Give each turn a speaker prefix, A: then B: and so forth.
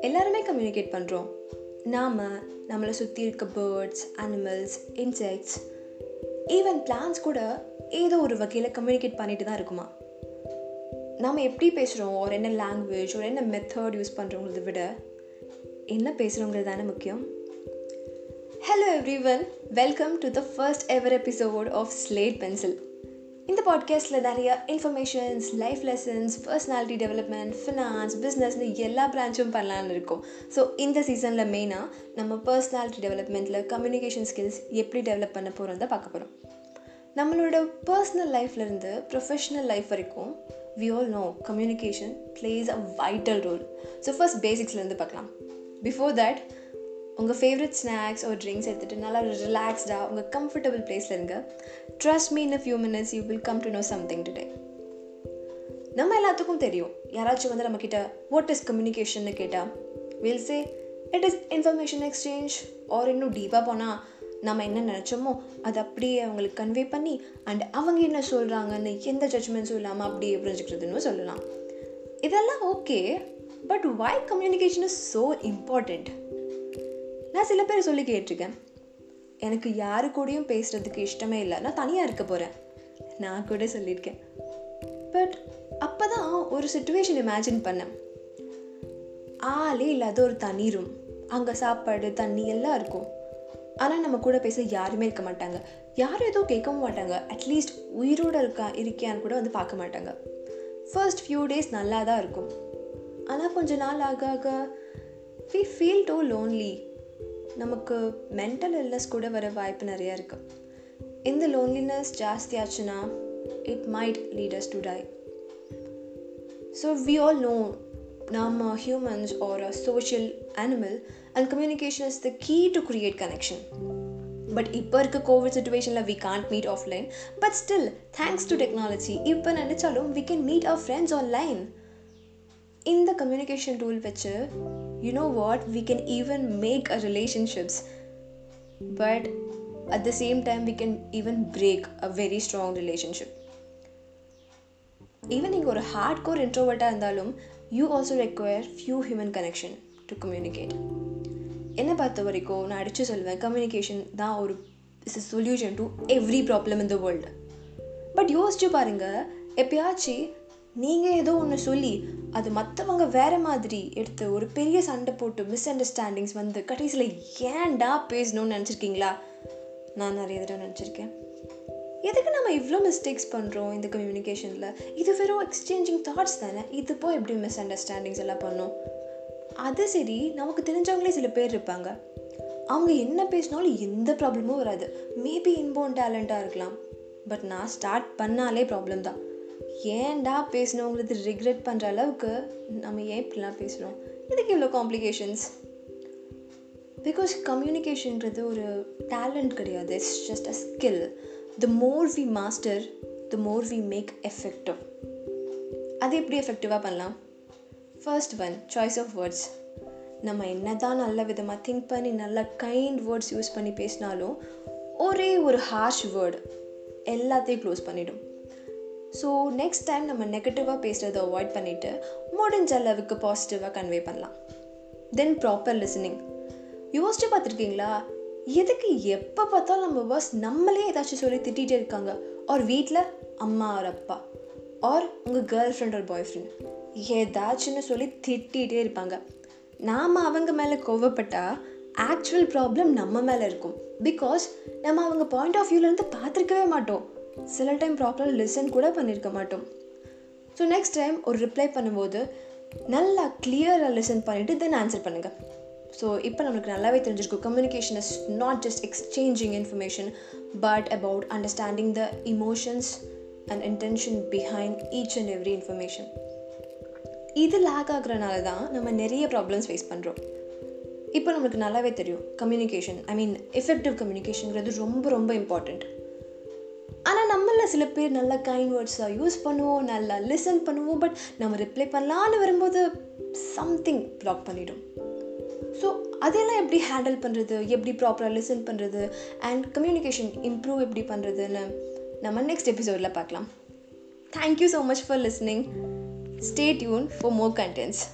A: எல்லாருமே கம்யூனிகேட் பண்ணுறோம் நாம் நம்மளை சுற்றி இருக்க birds animals insects even plants கூட ஏதோ ஒரு வகையில் கம்யூனிகேட் பண்ணிட்டு தான் இருக்குமா? நாம் எப்படி பேசுகிறோம் ஒரு என்ன லாங்குவேஜ் ஒரு என்ன மெத்தட் யூஸ் பண்ணுறவங்களத விட என்ன பேசுகிறோங்கிறது தானே முக்கியம். Hello everyone welcome to the first ever episode of Slate Pencil இந்த பாட்காஸ்ட்டில் நிறைய informations life lessons personality development finance பிஸ்னஸ்னு எல்லா பிரான்ச்சும் பண்ணலான்னு இருக்கும். ஸோ இந்த சீசனில் மெயினாக நம்ம பர்சனாலிட்டி டெவலப்மெண்ட்டில் கம்யூனிகேஷன் ஸ்கில்ஸ் எப்படி டெவலப் பண்ண போகிறோம் தான் பார்க்க போகிறோம் நம்மளோட பர்சனல் லைஃப்லேருந்து ப்ரொஃபஷ்னல் லைஃப் வரைக்கும் we all know communication plays a vital role so first பேசிக்ஸ்லேருந்து பார்க்கலாம். பிஃபோர் தட் உங்கள் ஃபேவரட் ஸ்நாக்ஸ் ஒரு ட்ரிங்க்ஸ் எடுத்துகிட்டு நல்லா ரிலாக்ஸ்டாக உங்கள் கம்ஃபர்டபுள் பிளேஸில் இருங்க. Trust me in a few minutes you will come to know something today நம்ம எல்லாத்துக்கும் தெரியும். யாராச்சும் வந்து நம்மக்கிட்ட வாட் இஸ் கம்யூனிகேஷன்னு கேட்டால் will say it is information exchange or இன்னும் டீப்பாக போனால் நம்ம என்ன நினச்சோமோ அதை அப்படியே அவங்களுக்கு கன்வே பண்ணி அண்ட் அவங்க என்ன சொல்கிறாங்கன்னு எந்த ஜட்ஜ்மெண்ட்ஸும் இல்லாமல் அப்படியே புரிஞ்சுக்கிறதுன்னு சொல்லலாம். இதெல்லாம் okay but why communication is so important நான் சில பேர் சொல்லி கேட்டிருக்கேன். எனக்கு யாரு கூடயும் பேசுகிறதுக்கு இஷ்டமே இல்லை. நான் தனியாக இருக்க போகிறேன் நான் கூட சொல்லியிருக்கேன். பட் அப்போ தான் ஒரு சுச்சுவேஷன் இமேஜின் பண்ணேன். ஆளே இல்லாத ஒரு தனி ரூம் அங்கே சாப்பாடு தண்ணி எல்லாம் இருக்கும். ஆனால் நம்ம கூட பேச யாருமே இருக்க மாட்டாங்க. யாரும் எதுவும் கேட்கவும் மாட்டாங்க. அட்லீஸ்ட் உயிரோடு இருக்கா இருக்கியான்னு கூட வந்து பார்க்க மாட்டாங்க. ஃபர்ஸ்ட் ஃபியூ டேஸ் நல்லா தான் இருக்கும். ஆனால் கொஞ்ச நாள் ஆக ஆக வி ஃபீல் டோ லோன்லி நமக்கு மென்டல் இல்னஸ் கூட வர வாய்ப்பு நிறையா இருக்குது இந்த லோன்லினஸ் ஜாஸ்தி ஆச்சுன்னா it might lead us to die so we all know நம்ம humans are a social animal and communication is the key to create connection but இப்போ இருக்க கோவிட் சுச்சுவேஷனில் we can't meet offline but still thanks to technology இப்போ நினச்சாலும் we can meet our friends online இந்த communication tool வச்சு you know what? We can even make a relationships but at the same time we can even break a very strong relationship. Even நீங்கள் ஒரு hard core இன்ட்ரோவர்ட்டாக இருந்தாலும் you also require few human connection to communicate என்னை பார்த்த வரைக்கும் நான் அடித்து சொல்வேன் கம்யூனிகேஷன் தான் ஒரு is a solution to every problem in the world but யோசிச்சு பாருங்கள் எப்பயாச்சும் நீங்கள் ஏதோ ஒன்று சொல்லி அது மற்றவங்க வேறு மாதிரி எடுத்து ஒரு பெரிய சண்டை போட்டு மிஸ் அண்டர்ஸ்டாண்டிங்ஸ் வந்து கடைசியில் ஏன்டா பேசணும்னு நினச்சிருக்கீங்களா? நான் நிறைய தடவை நினச்சிருக்கேன். எதுக்கு நம்ம இவ்வளோ மிஸ்டேக்ஸ் பண்ணுறோம் இந்த கம்யூனிகேஷனில் இது வெறும் எக்ஸ்சேஞ்சிங் தாட்ஸ் தானே? இது போய் எப்படி மிஸ் அண்டர்ஸ்டாண்டிங்ஸ் எல்லாம் பண்ணோம்? அது சரி நமக்கு தெரிஞ்சவங்களே சில பேர் இருப்பாங்க. அவங்க என்ன பேசினாலும் எந்த ப்ராப்ளமும் வராது. மேபி இன்போன் டேலண்ட்டாக இருக்கலாம். பட் நான் ஸ்டார்ட் பண்ணாலே ப்ராப்ளம் தான். ஏன்டா பேசணுங்கிறது ரிக்ரெட் பண்ணுற அளவுக்கு நம்ம ஏன் இப்படிலாம் பேசுகிறோம் இதுக்கு இவ்வளோ காம்ப்ளிகேஷன்ஸ் பிகாஸ் கம்யூனிகேஷன்றது ஒரு டேலண்ட் கிடையாது. It's just a skill the more we master the more we make effective அது எப்படி எஃபெக்டிவாக பண்ணலாம்? First one choice of words நம்ம என்ன தான் நல்ல விதமாக திங்க் பண்ணி நல்ல கைண்ட் வேர்ட்ஸ் யூஸ் பண்ணி பேசினாலும் ஒரே ஒரு ஹார்ஷ் வேர்டு எல்லாத்தையும் க்ளோஸ் பண்ணிவிடும் ஸோ நெக்ஸ்ட் டைம் நம்ம நெகட்டிவாக பேசுகிறத அவாய்ட் பண்ணிவிட்டு முடிஞ்ச அளவுக்கு பாசிட்டிவாக கன்வே பண்ணலாம். தென் ப்ராப்பர் லிசனிங் யோசிச்சு பார்த்துருக்கீங்களா? எதுக்கு எப்போ பார்த்தாலும் நம்ம பாஸ் நம்மளே ஏதாச்சும் சொல்லி திட்டிகிட்டே இருக்காங்க. ஆர் வீட்டில் அம்மா ஒரு அப்பா. ஆர் உங்கள் கேர்ள் ஃப்ரெண்ட் ஒரு பாய் ஃப்ரெண்ட் ஏதாச்சும்னு சொல்லி திட்டிகிட்டே இருப்பாங்க. நாம் அவங்க மேலே கோவப்பட்டால் ஆக்சுவல் ப்ராப்ளம் நம்ம மேலே இருக்கும். பிகாஸ் நம்ம அவங்க பாயிண்ட் ஆஃப் வியூலேருந்து பார்த்துருக்கவே மாட்டோம். சில டைம் ப்ராப்பராக லிசன் கூட பண்ணியிருக்க மாட்டோம். ஸோ நெக்ஸ்ட் டைம் ஒரு ரிப்ளை பண்ணும்போது நல்லா கிளியராக லிசன் பண்ணிவிட்டு தென் ஆன்சர் பண்ணுங்கள் ஸோ இப்போ நம்மளுக்கு நல்லாவே தெரிஞ்சிருக்கும் communication is not just exchanging information but about understanding the emotions and intention behind each and every information இது லேக் ஆகுறனால தான் நம்ம நிறைய ப்ராப்ளம்ஸ் ஃபேஸ் பண்ணுறோம் இப்போ நம்மளுக்கு நல்லாவே தெரியும். கம்யூனிகேஷன் ஐ மீன் எஃபெக்டிவ் கம்யூனிகேஷனுங்கிறது ரொம்ப ரொம்ப இம்பார்ட்டண்ட் ஆனால் நம்மள சில பேர் நல்ல கைண்ட் வேர்ட்ஸாக யூஸ் பண்ணுவோம் நல்லா லிசன் பண்ணுவோம் பட் நம்ம ரிப்ளை பண்ணலான்னு வரும்போது சம்திங் ப்ளாக் பண்ணிடும். ஸோ அதெல்லாம் எப்படி ஹேண்டில் பண்ணுறது எப்படி ப்ராப்பராக லிசன் பண்ணுறது அண்ட் கம்யூனிகேஷன் இம்ப்ரூவ் எப்படி பண்ணுறதுன்னு நம்ம நெக்ஸ்ட் எபிசோடில் பார்க்கலாம். Thank you so much for listening stay tuned for more contents